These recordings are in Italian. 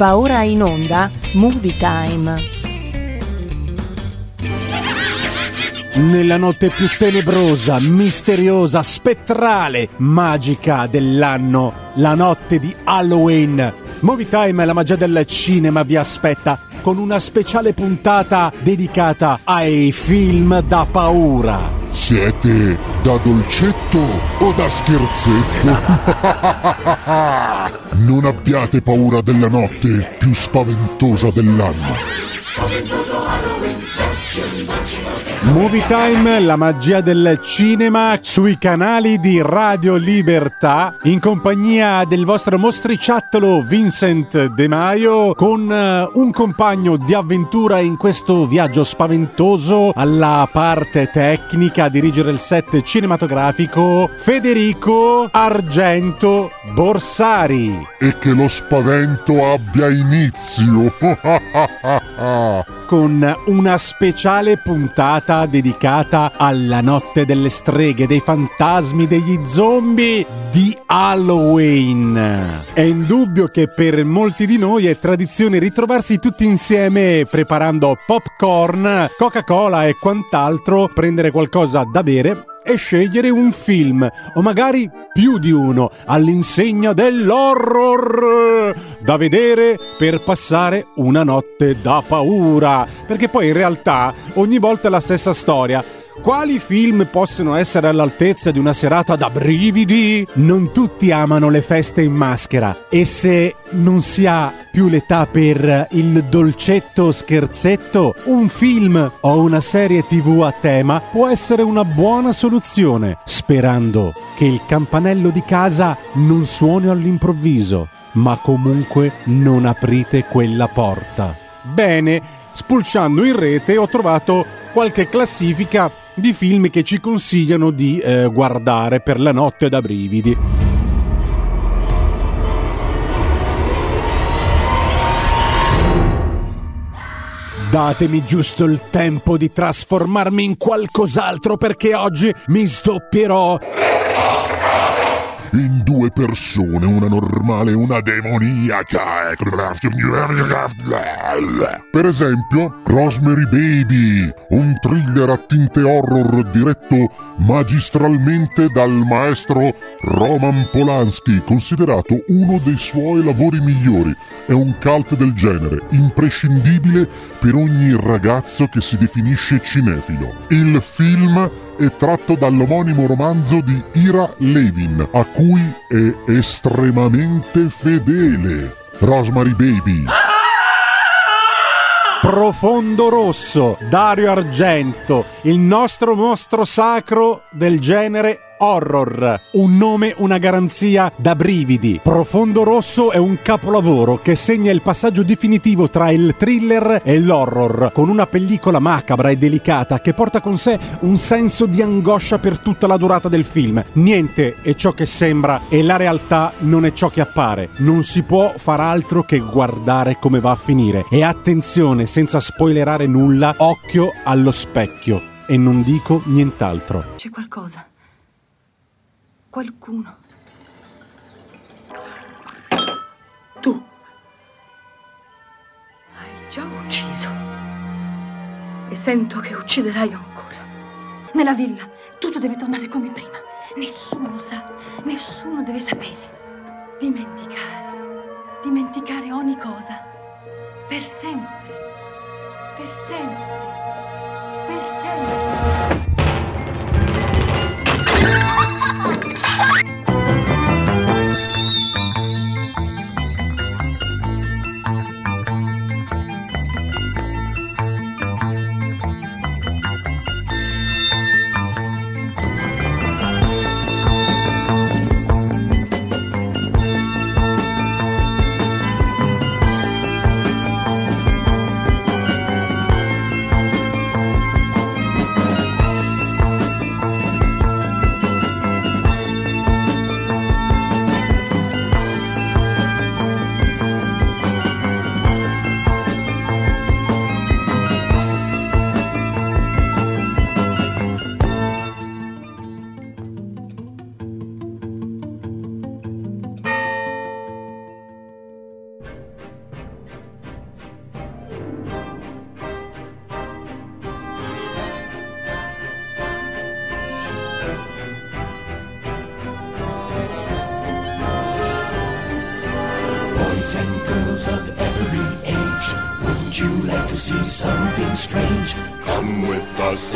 Va ora in onda Movie Time. Nella notte più tenebrosa, misteriosa, spettrale, magica dell'anno, la notte di Halloween. Movie Time, la magia del cinema vi aspetta con una speciale puntata dedicata ai film da paura. Siete da dolcetto o da scherzetto? non abbiate paura della notte più spaventosa dell'anno. Movie Time, la magia del cinema sui canali di Radio Libertà in compagnia del vostro mostriciattolo Vincent De Maio con eh, un compagno di avventura in questo viaggio spaventoso alla parte tecnica a dirigere il set cinematografico Federico Argento Borsari. E che lo spavento abbia inizio. con una speciale puntata dedicata alla notte delle streghe, dei fantasmi, degli zombie di Halloween. È indubbio che per molti di noi è tradizione ritrovarsi tutti insieme preparando popcorn, Coca-Cola e quant'altro, prendere qualcosa da bere e scegliere un film, o magari più di uno, all'insegna dell'horror da vedere per passare una notte da paura. Perché poi in realtà ogni volta è la stessa storia. Quali film possono essere all'altezza di una serata da brividi? Non tutti amano le feste in maschera e se non si ha più l'età per il dolcetto scherzetto, un film o una serie tv a tema può essere una buona soluzione, sperando che il campanello di casa non suoni all'improvviso, ma comunque non aprite quella porta. Bene, spulciando in rete ho trovato qualche classifica di film che ci consigliano di eh, guardare per la notte da brividi. Datemi giusto il tempo di trasformarmi in qualcos'altro perché oggi mi sdoppierò due persone, una normale e una demoniaca. Per esempio, Rosemary Baby, un thriller a tinte horror diretto magistralmente dal maestro Roman Polanski, considerato uno dei suoi lavori migliori. È un cult del genere, imprescindibile per ogni ragazzo che si definisce cinefilo. Il film è tratto dall'omonimo romanzo di Ira Levin, a cui è estremamente fedele. Rosemary Baby. Profondo Rosso, Dario Argento, il nostro mostro sacro del genere Horror, un nome, una garanzia da brividi. Profondo Rosso è un capolavoro che segna il passaggio definitivo tra il thriller e l'horror, con una pellicola macabra e delicata che porta con sé un senso di angoscia per tutta la durata del film. Niente è ciò che sembra e la realtà non è ciò che appare. Non si può far altro che guardare come va a finire. E attenzione, senza spoilerare nulla, occhio allo specchio. E non dico nient'altro. C'è qualcosa qualcuno. Tu hai già ucciso e sento che ucciderai ancora. Nella villa tutto deve tornare come prima. Nessuno sa, nessuno deve sapere. Dimenticare, dimenticare ogni cosa. Per sempre, per sempre,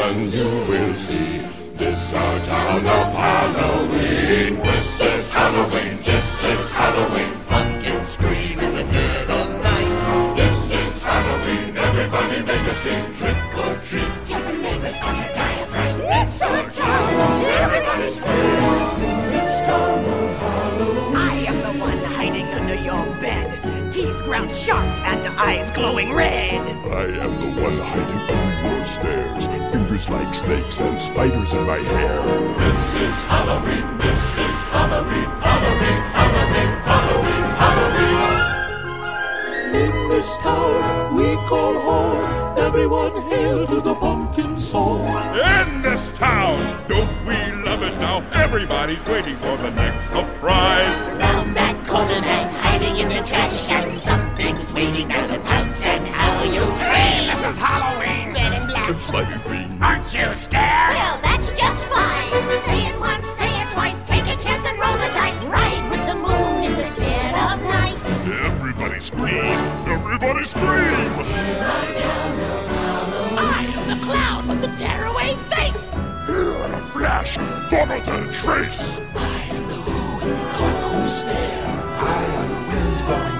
And you will see. This our town of Halloween. This is Halloween. This is Halloween. Pumpkins scream in the dead of night. This is Halloween. Everybody make a scene. Trick or treat. Tell the neighbors die of fright. It's our town. Everybody's free. Sharp and eyes glowing red. I am the one hiding under your stairs. Fingers like snakes and spiders in my hair. This is Halloween. This is Halloween. Halloween. Halloween. Halloween. Halloween. In this town we call home. Everyone hail to the pumpkin song. In this town, don't we love it now? Everybody's waiting for the next surprise. Round that corner and hiding in the trash can. Something's waiting now to pounce and how you'll scream. This is Halloween. Red and black. And slimy green. Aren't you scared? Well, that's just fine. Say it once, say it twice, take a chance and roll the dice. Ride with the moon in the dead of night. Everybody scream! Everybody scream! I am the clown with the tearaway face. Here in a flash, gone than a trace. I am the who and you call who's there. I am the wind blowing through your hair.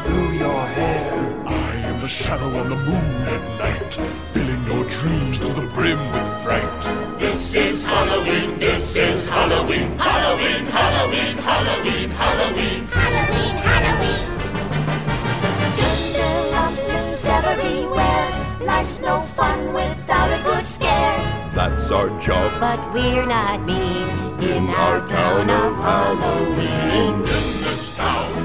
I am the shadow on the moon at night, filling your dreams to the brim with fright. This is Halloween. This is Halloween. Halloween. Halloween. Halloween. Halloween. Halloween, Halloween. Tender lumblings everywhere. Life's no fun without a good scare. That's our job. But we're not mean in our town of Halloween. In this town, Don't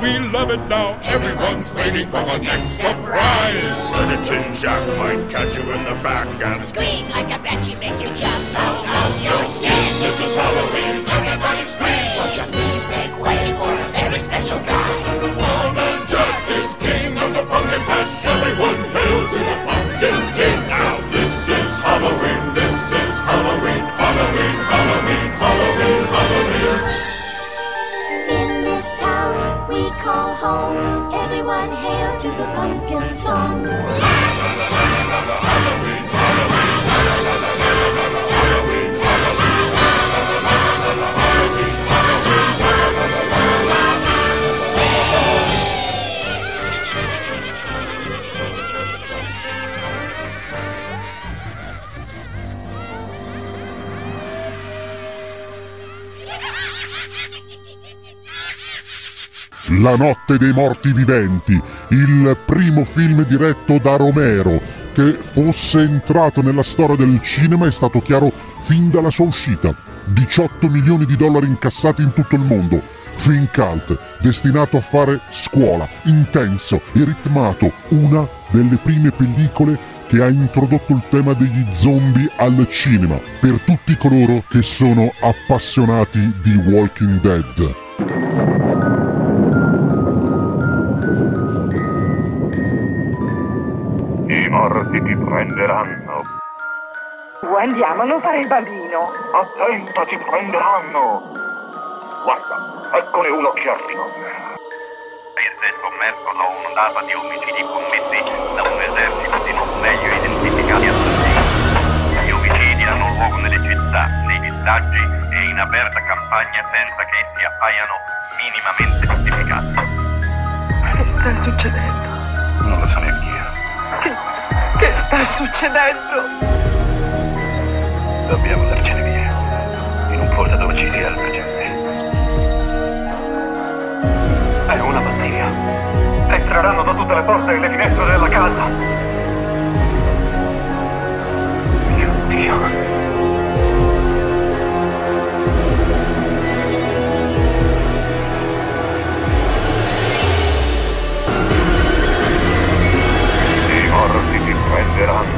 we love it now? everyone's waiting for the next surprise. Skeleton Jack might catch you in the back and Scream like a banshee, make you jump out of your skin. This is Halloween. Everybody scream. Won't you please make way for a very special guy? Wild Man Jack is king of the pumpkin patch. Everyone hail to the pumpkin king. Now this is Halloween. This is Halloween. Halloween. Halloween. Halloween. Halloween. In this town we call home. Everyone hail to the pumpkin song. La la la la la la La notte dei morti viventi, il primo film diretto da Romero, che fosse entrato nella storia del cinema è stato chiaro fin dalla sua uscita. 18 milioni di dollari incassati in tutto il mondo. Film cult, destinato a fare scuola, intenso e ritmato, una delle prime pellicole che ha introdotto il tema degli zombie al cinema, per tutti coloro che sono appassionati di Walking Dead. Morti ti prenderanno. Andiamo, non fare il bambino. Attenta, ti prenderanno. Guarda, eccone uno che arriva. Paese è sommerso da un'ondata di omicidi commessi da un esercito di non meglio identificati assassini. Gli omicidi hanno luogo nelle città, nei villaggi e in aperta campagna senza che essi appaiano minimamente giustificati. Che sta succedendo? Non lo so neanche io. Che, che sta succedendo? Dobbiamo andarcene via. In un posto dove ci sia altra gente. È una pazzia. Entreranno da tutte le porte e le finestre della casa. Mio Dio. Engine on.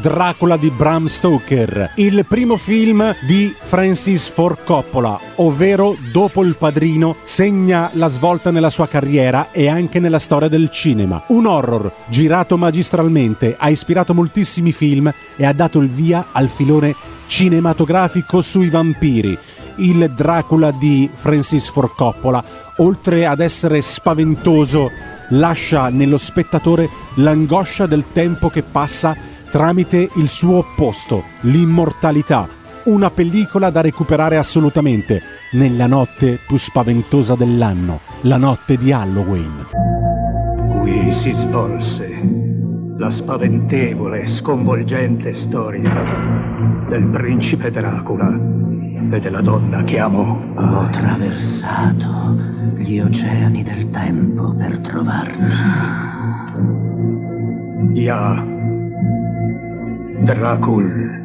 Dracula di Bram Stoker, il primo film di Francis Ford Coppola, ovvero dopo Il Padrino segna la svolta nella sua carriera e anche nella storia del cinema. Un horror girato magistralmente, ha ispirato moltissimi film e ha dato il via al filone cinematografico sui vampiri. Il Dracula di Francis Ford Coppola, oltre ad essere spaventoso lascia nello spettatore l'angoscia del tempo che passa tramite il suo opposto, l'immortalità. Una pellicola da recuperare assolutamente nella notte più spaventosa dell'anno, la notte di Halloween. Qui si svolse la spaventevole e sconvolgente storia del principe Dracula e della donna che amò. Ho attraversato gli oceani del tempo per trovarti. Ja, Dracul.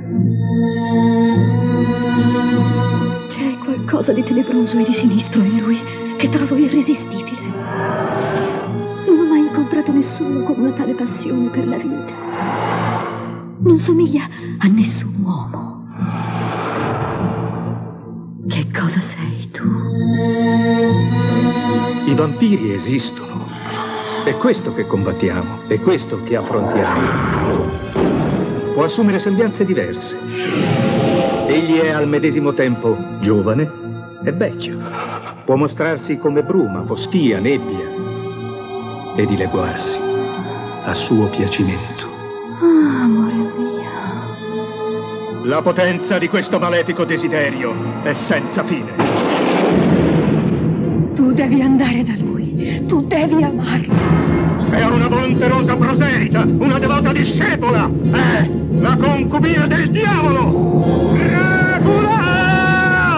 C'è qualcosa di tenebroso e di sinistro in lui che trovo irresistibile. Non ho mai incontrato nessuno con una tale passione per la vita. Non somiglia a nessun uomo. Che cosa sei tu? I vampiri esistono. È questo che combattiamo, è questo che affrontiamo. Può assumere sembianze diverse. Egli è al medesimo tempo giovane e vecchio. Può mostrarsi come bruma, foschia, nebbia e dileguarsi a suo piacimento. Ah, amore mio. La potenza di questo malefico desiderio è senza fine. Tu devi andare da lui. Tu devi amarlo. È una volonterosa proselita, una devota discepola. È la concubina del diavolo. Dracula!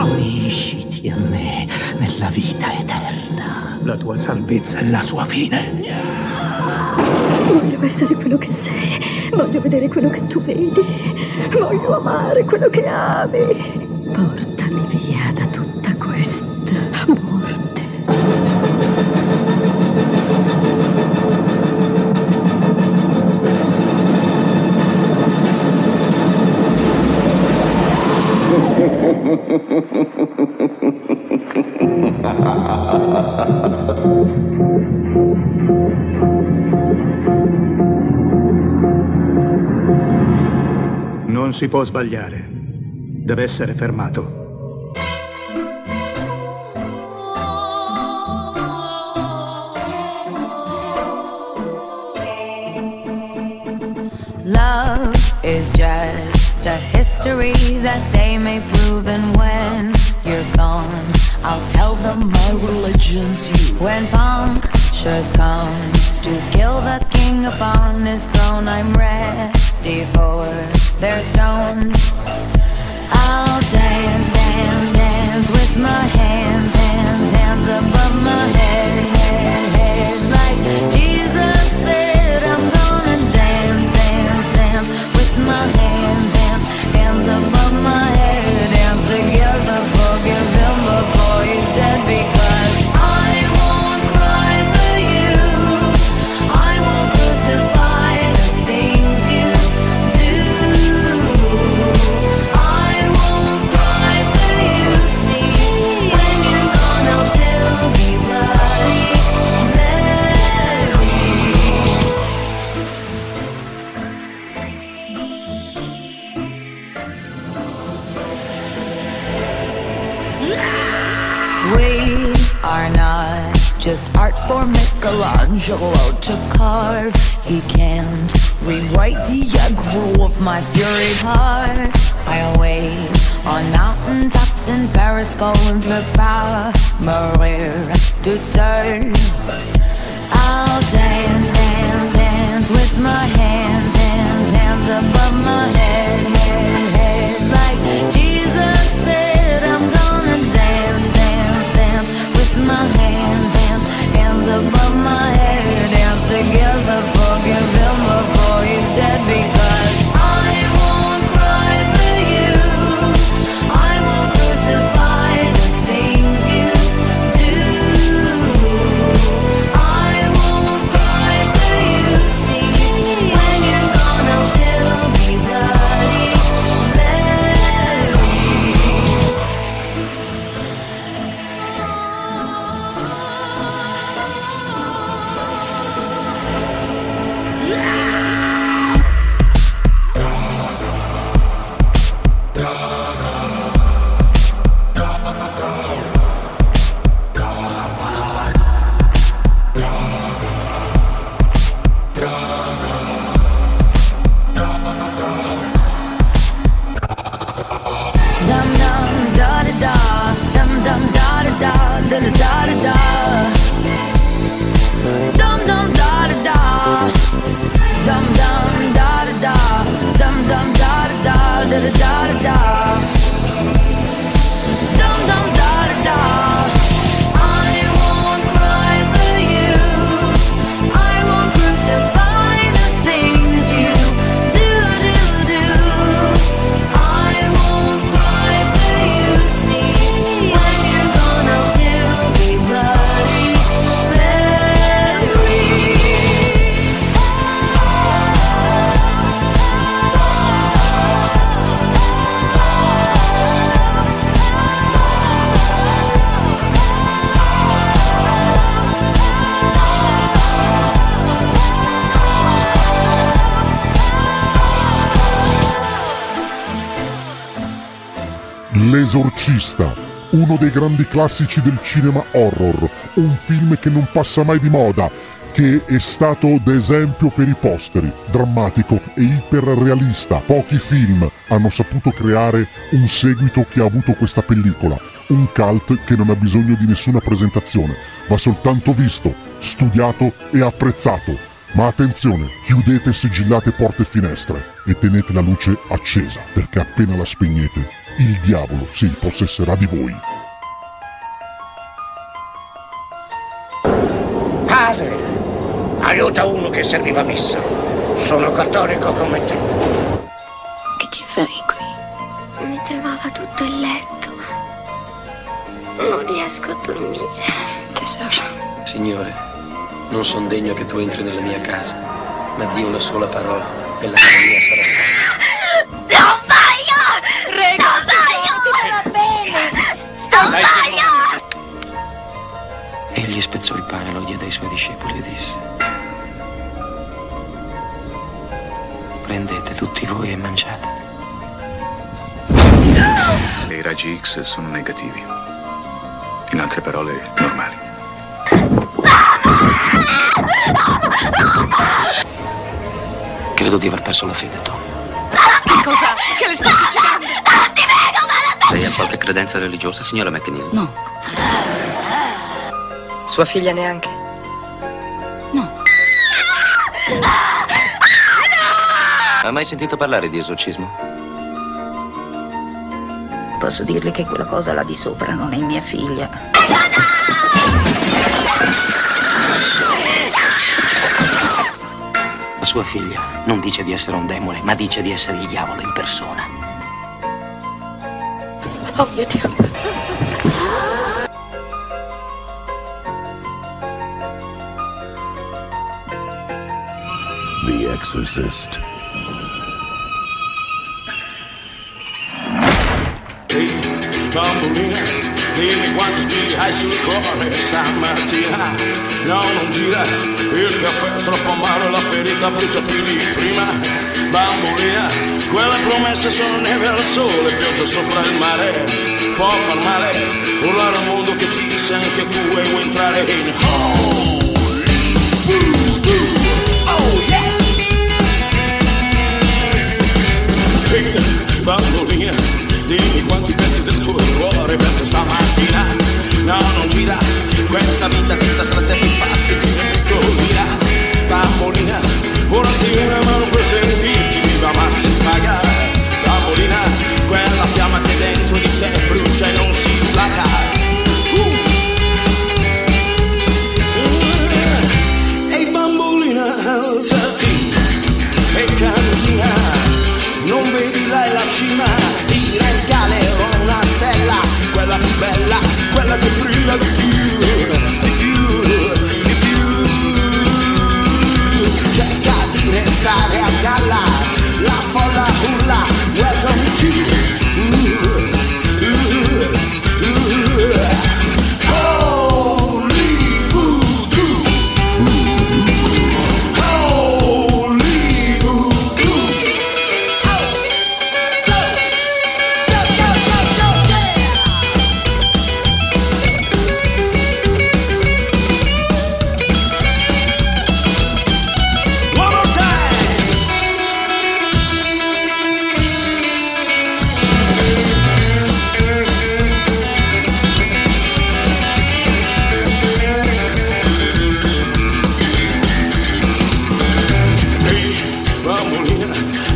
Unisciti a me nella vita eterna. La tua salvezza è la sua fine. Voglio essere quello che sei. Voglio vedere quello che tu vedi. Voglio amare quello che ami. Non si può sbagliare. Deve essere fermato. Love is just a history that they may prove, and when you're gone, I'll tell them my religion's you. When punctures come to kill the king upon his throne, I'm ready for their stones. I'll dance, dance, dance with my hands, hands, hands above my head, dei grandi classici del cinema horror, un film che non passa mai di moda, che è stato d'esempio per i posteri, drammatico e iperrealista. Pochi film hanno saputo creare un seguito che ha avuto questa pellicola, un cult che non ha bisogno di nessuna presentazione, va soltanto visto, studiato e apprezzato. Ma attenzione, chiudete sigillate porte e finestre e tenete la luce accesa, perché appena la spegnete, il diavolo si impossesserà di voi. Padre, aiuta uno che serviva a messa. Sono cattolico come te. Che ci fai qui? Mi tremava tutto il letto. Non riesco a dormire. Tesoro. Signore, non son degno che tu entri nella mia casa, ma di una sola parola e la mia sarà salva. Non voglio! Prego, non ti va bene. Non! Egli spezzò il pane, lo diede ai suoi discepoli e disse: Prendete tutti voi e mangiate. I raggi X sono negativi. In altre parole, normali. Credo di aver perso la fede, Tom. Che cosa? Che le sta succedendo? Ti prego, ma Lei ha qualche credenza religiosa, signora McNeil? No. Sua figlia neanche? Ha mai sentito parlare di esorcismo? Posso dirle che quella cosa là di sopra non è mia figlia. La sua figlia non dice di essere un demone, ma dice di essere il diavolo in persona. Oh mio Dio. Exorcist. bambolina Dimmi quanto spigli hai sul cuore stamattina No, non gira Il caffè è troppo amaro La ferita brucia più di prima Bambolina Quelle promesse sono neve al sole Pioggia sopra il mare Può far male Urlare al mondo che ci sei anche tu E vuoi entrare in Holy Dimmi quanti pezzi del tuo cuore perso stamattina. No, non gira. Questa vita che sta stretta ti fa sentire piccolina Bambolina. Ora sei una mano per sentirti viva ma si paga. Bambolina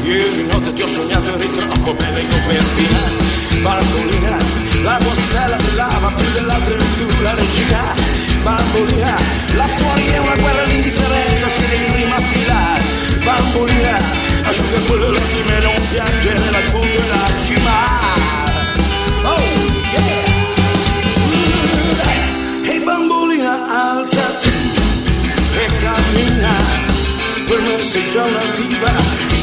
ieri notte ti ho sognato eri troppo bella in copertina. Bambolina, la tua stella brillava più dell'altra eri tu la regina. Bambolina, là fuori è una guerra l'indifferenza, siete in prima fila. Bambolina, asciuga quelle lacrime, non piangere, la fondo e la cima. Oh, yeah! Ehi alzati e cammina per me sei già una diva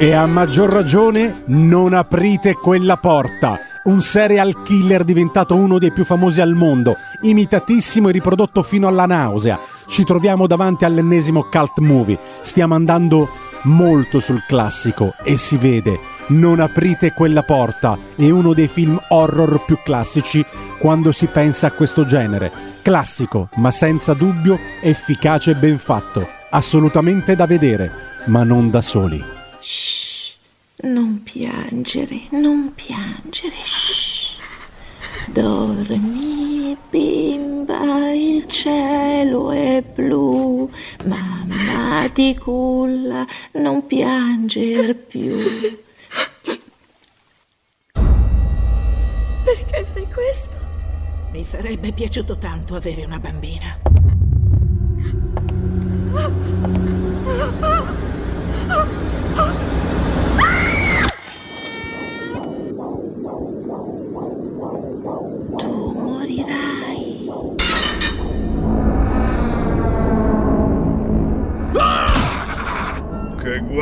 E a maggior ragione non aprite quella porta. Un serial killer diventato uno dei più famosi al mondo, imitatissimo e riprodotto fino alla nausea. Ci troviamo davanti all'ennesimo cult movie. Stiamo andando molto sul classico e si vede. Non aprite quella porta è uno dei film horror più classici quando si pensa a questo genere. Classico, ma senza dubbio efficace e ben fatto. Assolutamente da vedere, ma non da soli. Non piangere, non piangere. Shh. Dormi, bimba, il cielo è blu. Mamma ti culla, non pianger più. Perché fai questo? Mi sarebbe piaciuto tanto avere una bambina.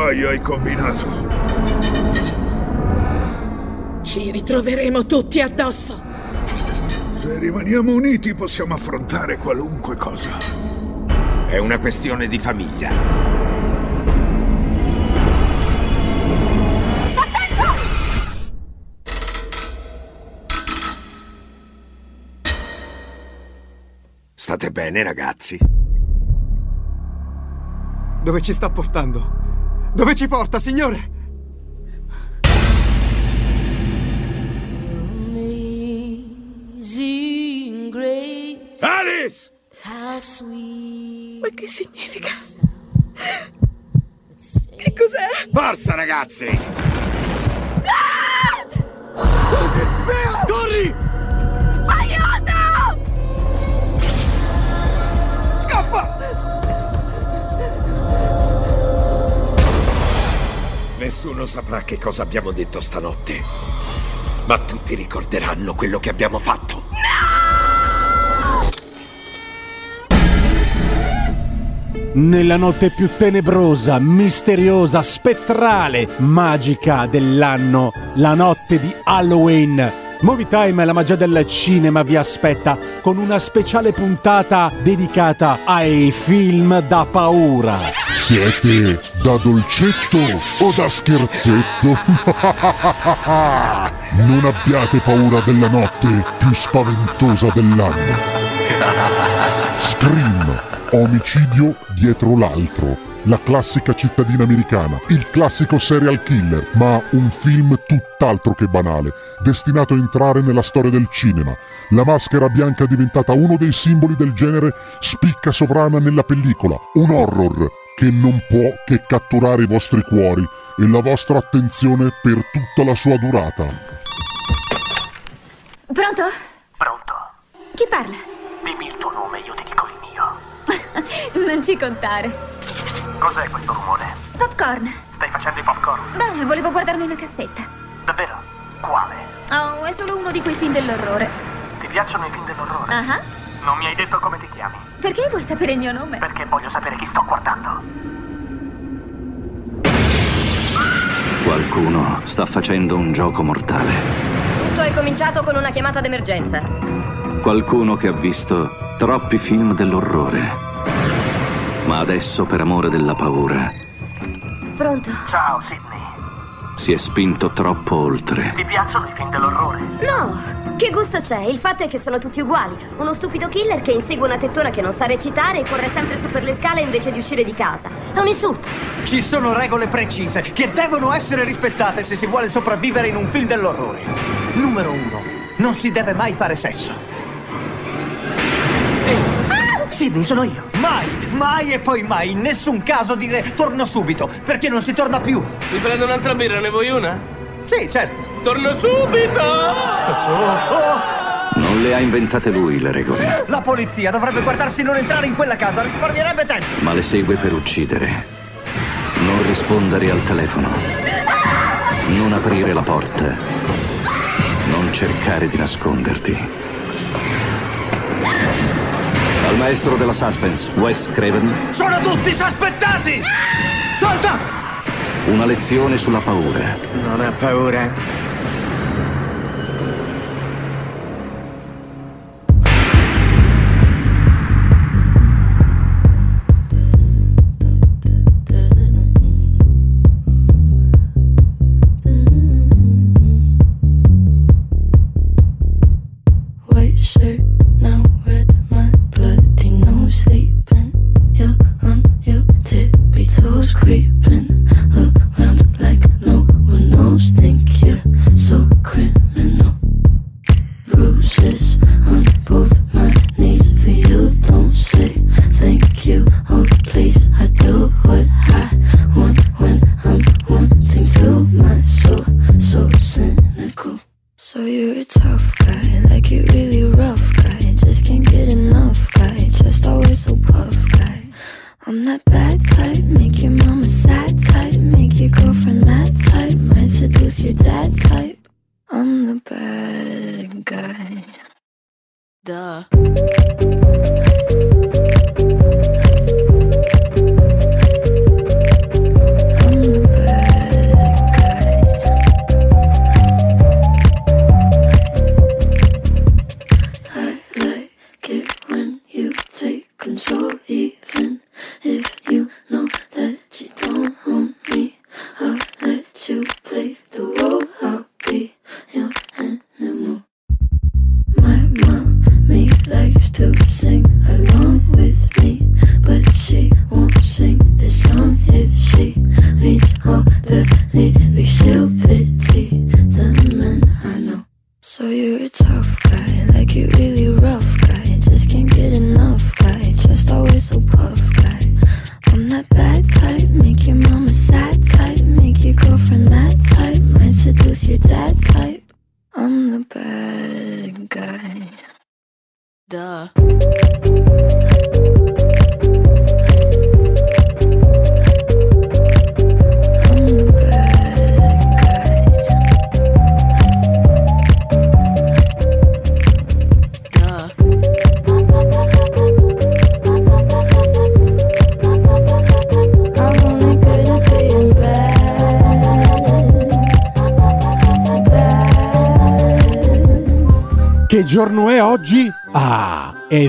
Guai hai combinato? Ci ritroveremo tutti addosso. Se rimaniamo uniti possiamo affrontare qualunque cosa. È una questione di famiglia. State bene, ragazzi? Dove ci sta portando? Dove ci porta, signore? Alice! Ma che significa? Che cos'è? Forza, ragazzi! Corri! Aiuto! Scappa! Nessuno saprà che cosa abbiamo detto stanotte. Ma tutti ricorderanno quello che abbiamo fatto. Nella notte più tenebrosa, misteriosa, spettrale, magica dell'anno, la notte di Halloween. Movie Time la magia del cinema vi aspetta con una speciale puntata dedicata ai film da paura. Siete da dolcetto o da scherzetto? non abbiate paura della notte più spaventosa dell'anno. Scream, omicidio dietro l'altro. La classica cittadina americana, il classico serial killer, ma un film tutt'altro che banale, destinato a entrare nella storia del cinema. La maschera bianca diventata uno dei simboli del genere spicca sovrana nella pellicola, un horror che non può che catturare i vostri cuori e la vostra attenzione per tutta la sua durata. Pronto? Pronto? Chi parla? Dimmi il tuo nome, io ti dico il mio. non ci contare. Cos'è questo rumore? Popcorn. Stai facendo i popcorn? Beh, volevo guardarmi una cassetta. Davvero? Quale? Oh, è solo uno di quei film dell'orrore. Ti piacciono i film dell'orrore? Ah ah. Non mi hai detto come ti chiami? Perché vuoi sapere il mio nome? Perché voglio sapere chi sto guardando. Qualcuno sta facendo un gioco mortale. Tutto è cominciato con una chiamata d'emergenza. Qualcuno che ha visto troppi film dell'orrore. Ma adesso, per amore della paura, Pronto? Ciao, Sidney. Si è spinto troppo oltre. Ti piacciono i film dell'orrore? No! Che gusto c'è? Il fatto è che sono tutti uguali. Uno stupido killer che insegue una tettora che non sa recitare e corre sempre su per le scale invece di uscire di casa. È un insulto. Ci sono regole precise che devono essere rispettate se si vuole sopravvivere in un film dell'orrore. Numero uno, non si deve mai fare sesso. Sidney, sono io. Mai, mai e poi mai, in nessun caso dire torno subito, perché non si torna più. Mi prendo un'altra birra, ne vuoi una? Sì, certo. Torno subito! Non le ha inventate lui le regole, La polizia dovrebbe guardarsi non entrare in quella casa, risparmierebbe tempo. ma le segue per uccidere. Non rispondere al telefono. Non aprire la porta. Non cercare di nasconderti. Il maestro della suspense, Wes Craven. Sono tutti sospettati! Ah! Salta! Una lezione sulla paura. Non ha paura. Duh.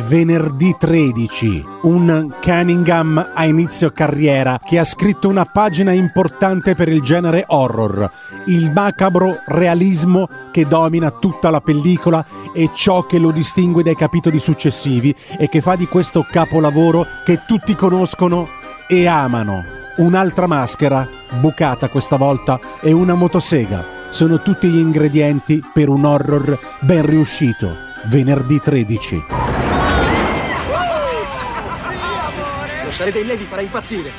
venerdì 13, un Cunningham a inizio carriera che ha scritto una pagina importante per il genere horror, il macabro realismo che domina tutta la pellicola e ciò che lo distingue dai capitoli successivi e che fa di questo capolavoro che tutti conoscono e amano. Un'altra maschera, bucata questa volta, e una motosega sono tutti gli ingredienti per un horror ben riuscito. Venerdì 13. lasciare dei levi farà impazzire.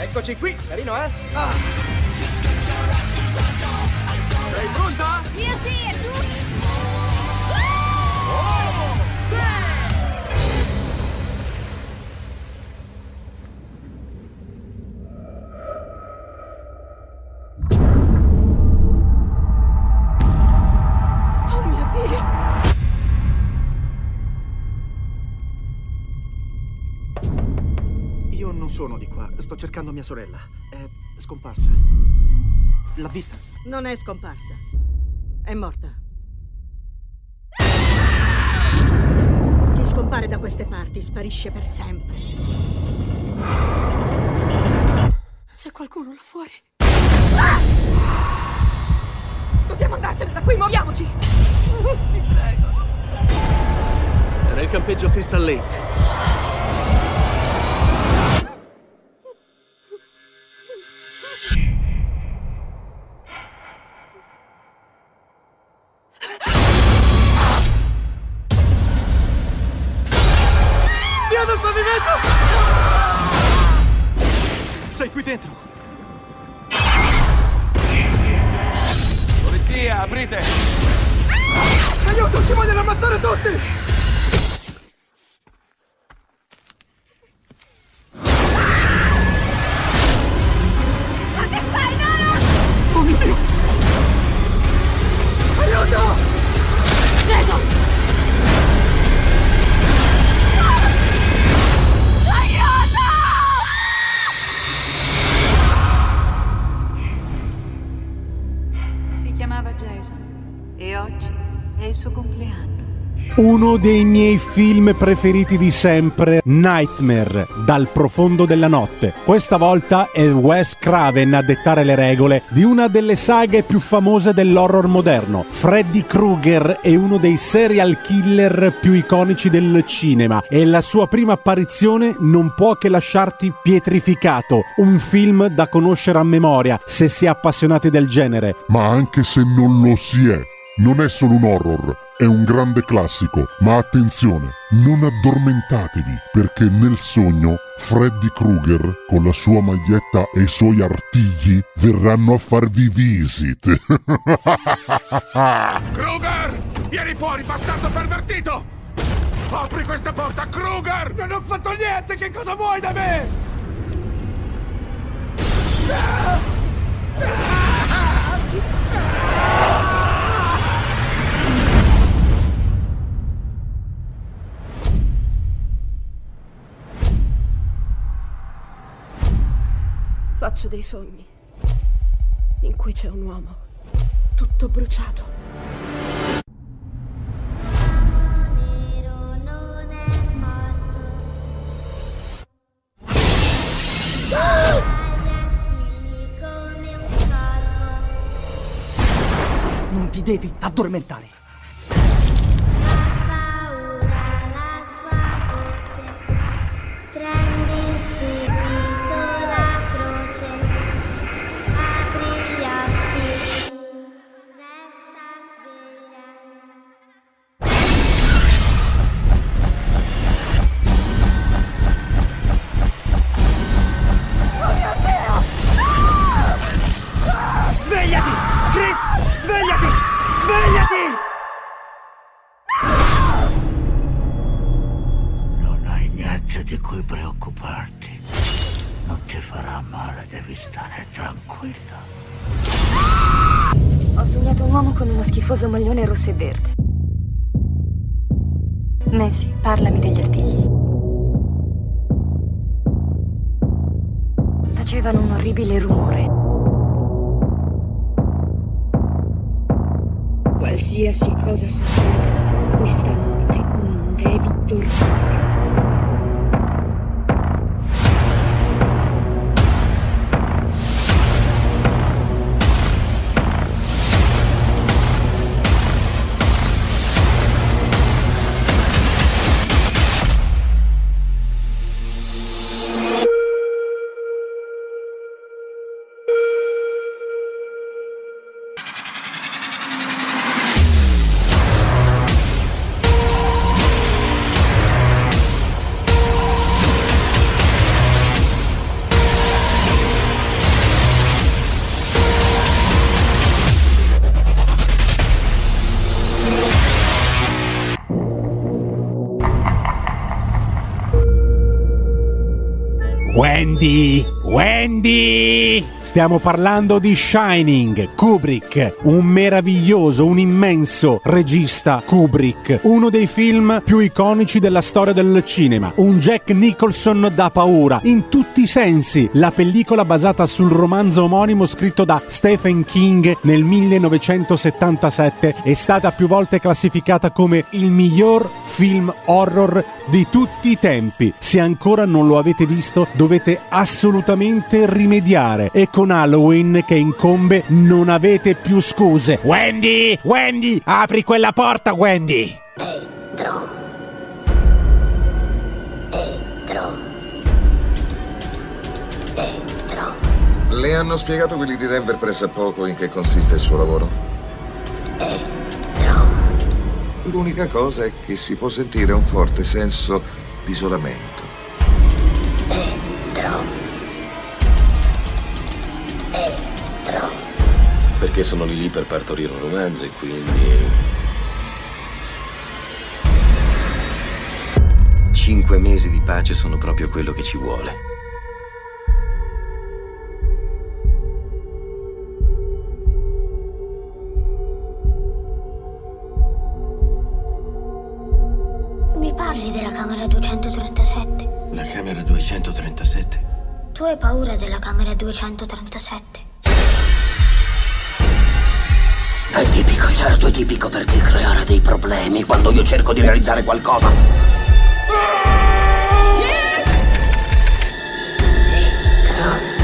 Eccoci qui, carino, eh? Ah. Sei pronta? Io sì, sono di qua. Sto cercando mia sorella. È scomparsa. L'ha vista? Non è scomparsa. È morta. Chi scompare da queste parti sparisce per sempre. C'è qualcuno là fuori. Dobbiamo andarcene da qui, muoviamoci! Ti prego. Era il campeggio Crystal Lake. Uno dei miei film preferiti di sempre, Nightmare, dal profondo della notte. Questa volta è Wes Craven a dettare le regole di una delle saghe più famose dell'horror moderno. Freddy Krueger è uno dei serial killer più iconici del cinema e la sua prima apparizione non può che lasciarti pietrificato. Un film da conoscere a memoria se si è appassionati del genere. Ma anche se non lo si è, non è solo un horror, è un grande classico, ma attenzione, non addormentatevi, perché nel sogno Freddy Krueger, con la sua maglietta e i suoi artigli, verranno a farvi visit. Kruger! Vieni fuori, bastardo pervertito! Apri questa porta, Kruger! Non ho fatto niente, che cosa vuoi da me? Faccio dei sogni in cui c'è un uomo tutto bruciato. Non ti devi addormentare. Rosso verde. Nancy, parlami degli artigli. Facevano un orribile rumore. Qualsiasi cosa succeda, questa notte non devi dormire. Wendy! Wendy! Stiamo parlando di Shining, Kubrick, un meraviglioso, un immenso regista Kubrick, uno dei film più iconici della storia del cinema, un Jack Nicholson da paura, in tutti i sensi. La pellicola basata sul romanzo omonimo scritto da Stephen King nel 1977 è stata più volte classificata come il miglior film horror di tutti i tempi. Se ancora non lo avete visto, assolutamente rimediare e con Halloween che incombe non avete più scuse. Wendy! Wendy! Apri quella porta, Wendy! Dro. Dro. Dro. Le hanno spiegato quelli di Denver pressappoco in che consiste il suo lavoro? L'unica cosa è che si può sentire un forte senso di isolamento. Perché sono lì lì per partorire un romanzo e quindi... Cinque mesi di pace sono proprio quello che ci vuole. Mi parli della camera 237? La camera 237. Tu hai paura della camera 237? È tipico, certo, è tipico per te creare dei problemi quando io cerco di realizzare qualcosa. Ah! Jack! Dentro.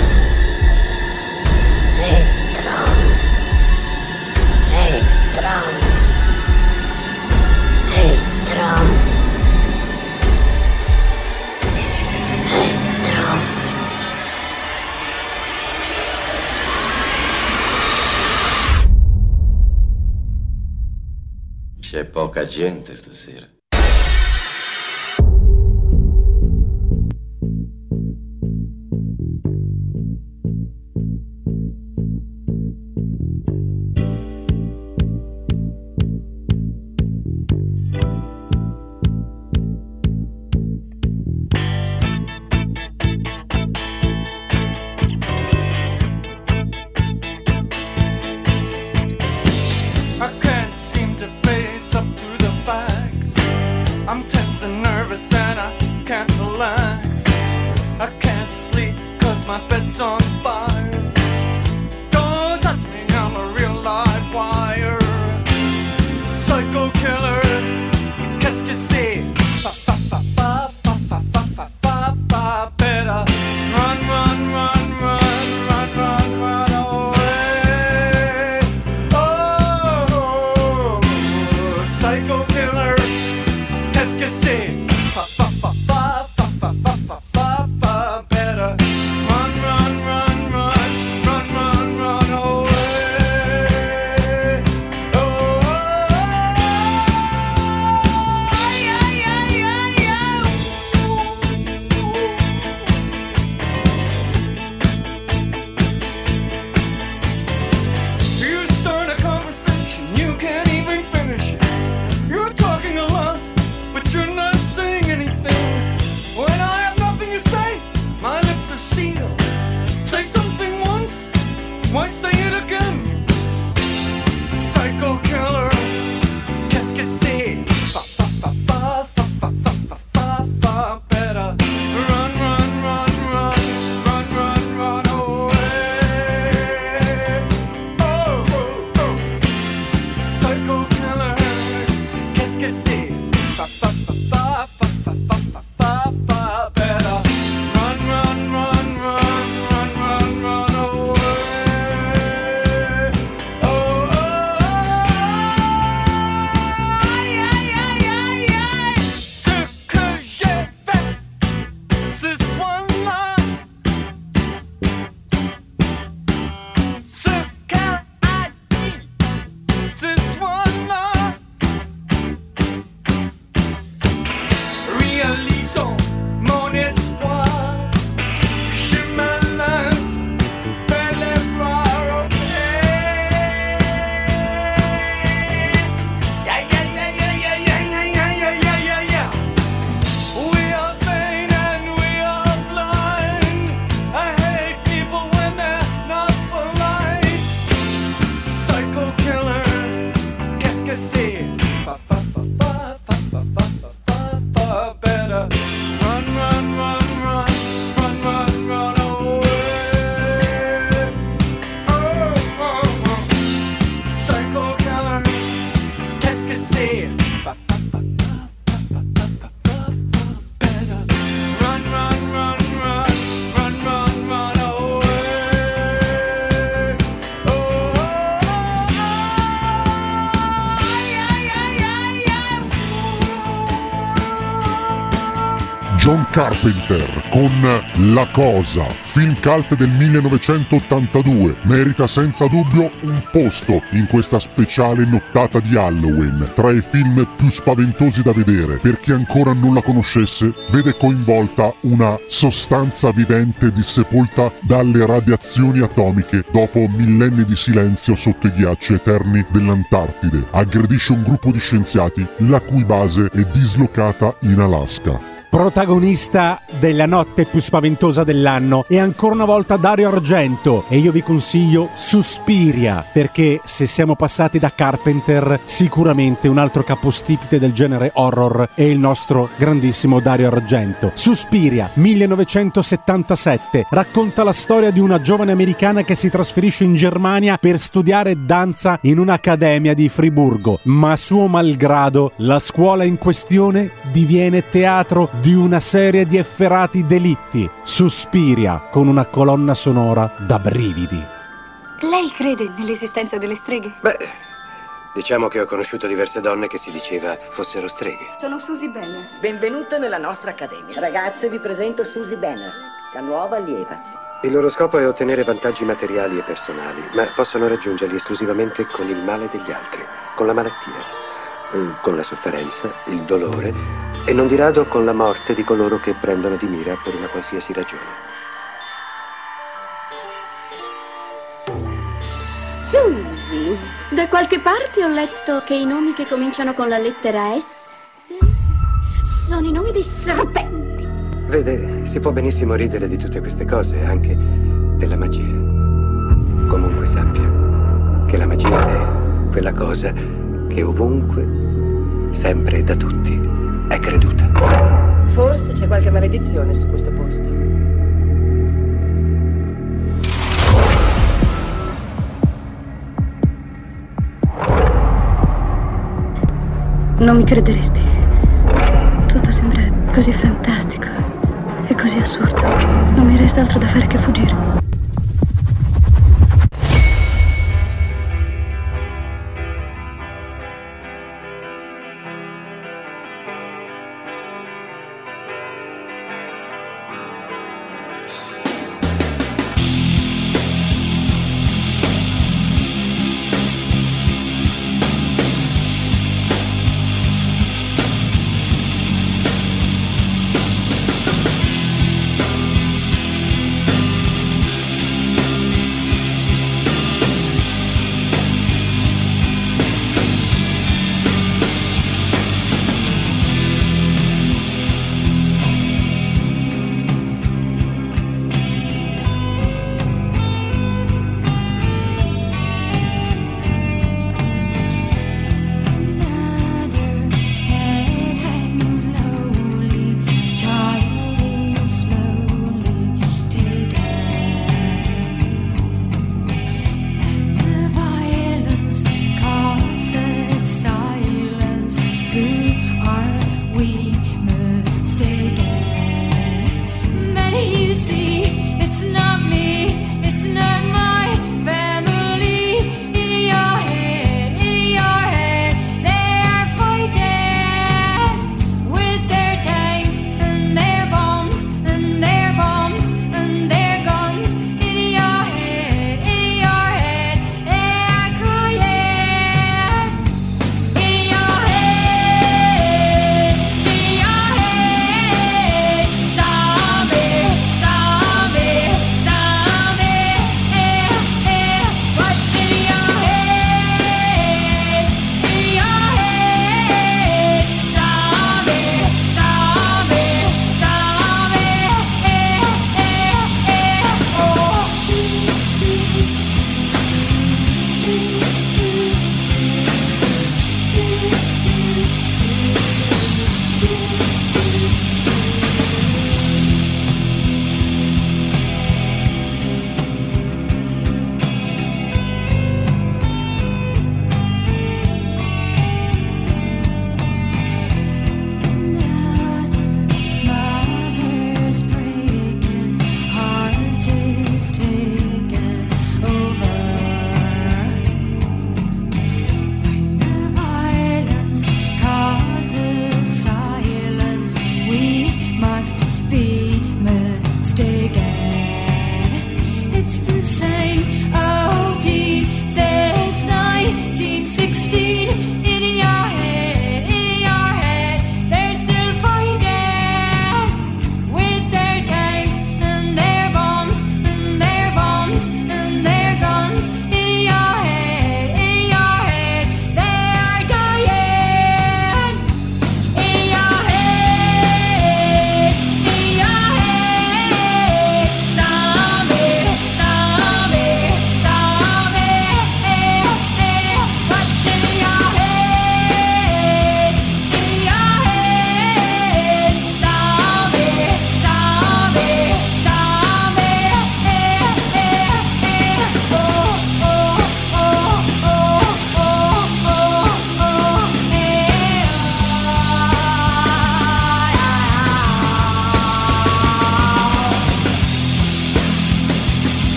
qualquer gente esta cera. Carpenter con La Cosa, film cult del 1982, merita senza dubbio un posto in questa speciale nottata di Halloween, tra i film più spaventosi da vedere. Per chi ancora non la conoscesse, vede coinvolta una sostanza vivente dissepolta dalle radiazioni atomiche dopo millenni di silenzio sotto i ghiacci eterni dell'Antartide. Aggredisce un gruppo di scienziati la cui base è dislocata in Alaska protagonista della notte più spaventosa dell'anno. È ancora una volta Dario Argento. E io vi consiglio Suspiria perché se siamo passati da Carpenter sicuramente un altro capostipite del genere horror è il nostro grandissimo Dario Argento. Suspiria 1977 racconta la storia di una giovane americana che si trasferisce in Germania per studiare danza in un'accademia di Friburgo, ma suo malgrado la scuola in questione diviene teatro di una serie di efferati delitti. Suspiria con una colonna sonora da brividi. Lei crede nell'esistenza delle streghe? Beh, diciamo che ho conosciuto diverse donne che si diceva fossero streghe. Sono Susie Banner. Benvenute nella nostra accademia. Ragazze, vi presento Susie Banner, la nuova allieva. Il loro scopo è ottenere vantaggi materiali e personali, ma possono raggiungerli esclusivamente con il male degli altri, con la malattia, con la sofferenza, il dolore e non di rado con la morte di coloro che prendono di mira per una qualsiasi ragione. Susi, da qualche parte ho letto che i nomi che cominciano con la lettera S sono i nomi dei serpenti. Vede, si può benissimo ridere di tutte queste cose, anche della magia. Comunque sappia che la magia è quella cosa che ovunque, sempre e da tutti, è creduta. Forse c'è qualche maledizione su questo posto. Non mi crederesti. Tutto sembra così fantastico e così assurdo. Non mi resta altro da fare che fuggire.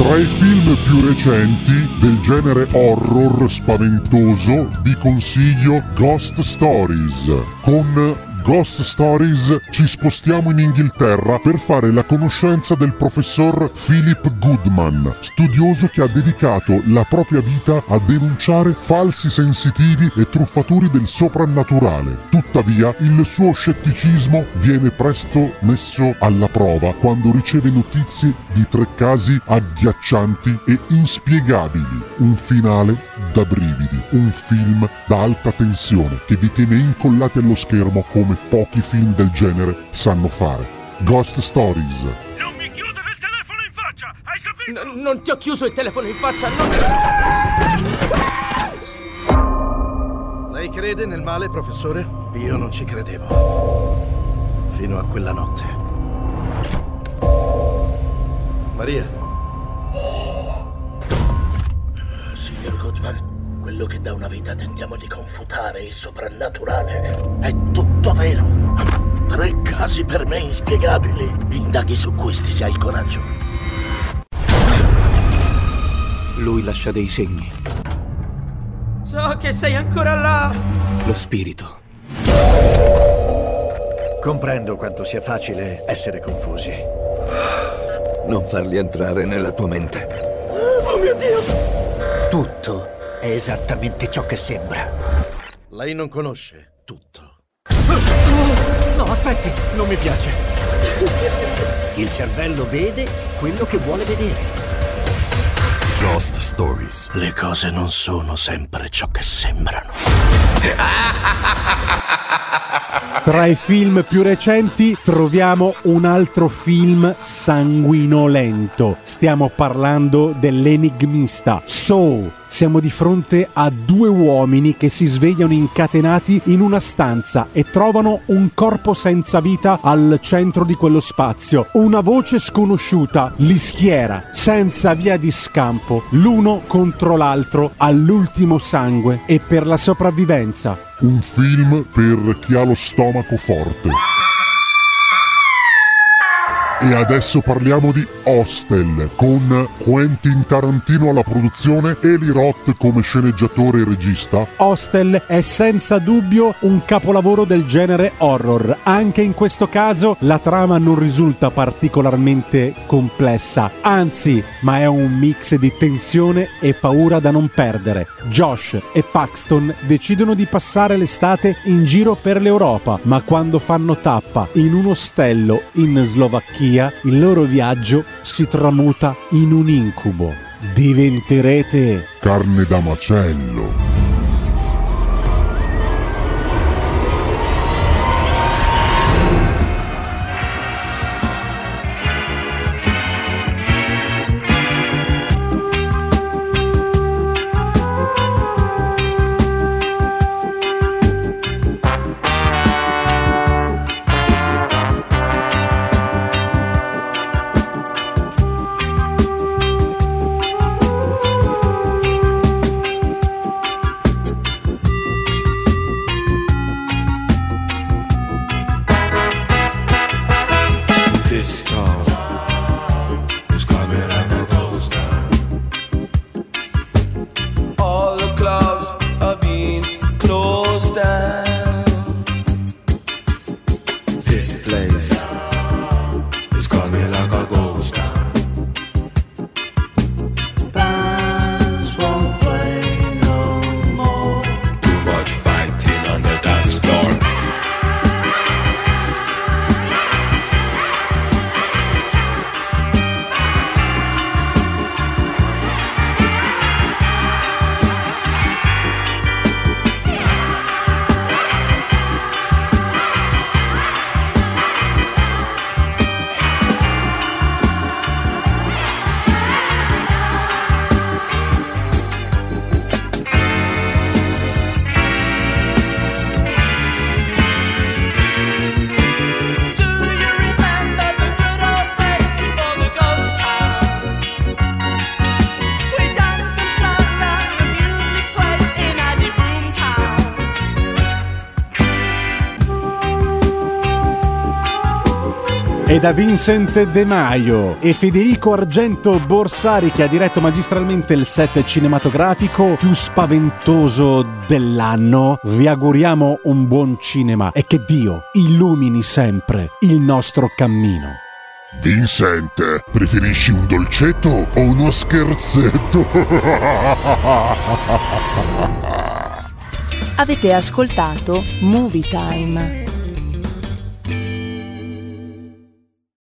Tra i film più recenti del genere horror spaventoso vi consiglio Ghost Stories con Ghost Stories ci spostiamo in Inghilterra per fare la conoscenza del professor Philip Goodman, studioso che ha dedicato la propria vita a denunciare falsi sensitivi e truffatori del soprannaturale. Tuttavia, il suo scetticismo viene presto messo alla prova quando riceve notizie di tre casi agghiaccianti e inspiegabili. Un finale da brividi, un film da alta tensione che vi tiene incollati allo schermo come pochi film del genere sanno fare. Ghost Stories. N- non ti ho chiuso il telefono in faccia, non... Lei crede nel male, professore? Io non ci credevo. Fino a quella notte. Maria. Signor Goodman, quello che da una vita tentiamo di confutare il soprannaturale è tutto vero. Tre casi per me inspiegabili. Indaghi su questi se hai il coraggio. Lui lascia dei segni. So che sei ancora là! Lo spirito. Comprendo quanto sia facile essere confusi. Non farli entrare nella tua mente. Oh mio Dio! Tutto è esattamente ciò che sembra. Lei non conosce tutto. No, aspetti, non mi piace. Il cervello vede quello che vuole vedere. Ghost Stories. Le cose non sono sempre ciò che sembrano. Tra i film più recenti troviamo un altro film sanguinolento. Stiamo parlando dell'enigmista Saw. Siamo di fronte a due uomini che si svegliano incatenati in una stanza e trovano un corpo senza vita al centro di quello spazio. Una voce sconosciuta li schiera senza via di scampo, l'uno contro l'altro all'ultimo sangue e per la sopravvivenza. Un film per chi ha lo stomaco forte. E adesso parliamo di Hostel, con Quentin Tarantino alla produzione, Eli Roth come sceneggiatore e regista. Hostel è senza dubbio un capolavoro del genere horror. Anche in questo caso la trama non risulta particolarmente complessa, anzi, ma è un mix di tensione e paura da non perdere. Josh e Paxton decidono di passare l'estate in giro per l'Europa, ma quando fanno tappa in un ostello in Slovacchia, il loro viaggio si tramuta in un incubo. Diventerete Carne da macello. Da Vincent De Maio e Federico Argento Borsari che ha diretto magistralmente il set cinematografico più spaventoso dell'anno, vi auguriamo un buon cinema e che Dio illumini sempre il nostro cammino. Vincent, preferisci un dolcetto o uno scherzetto? Avete ascoltato Movie Time.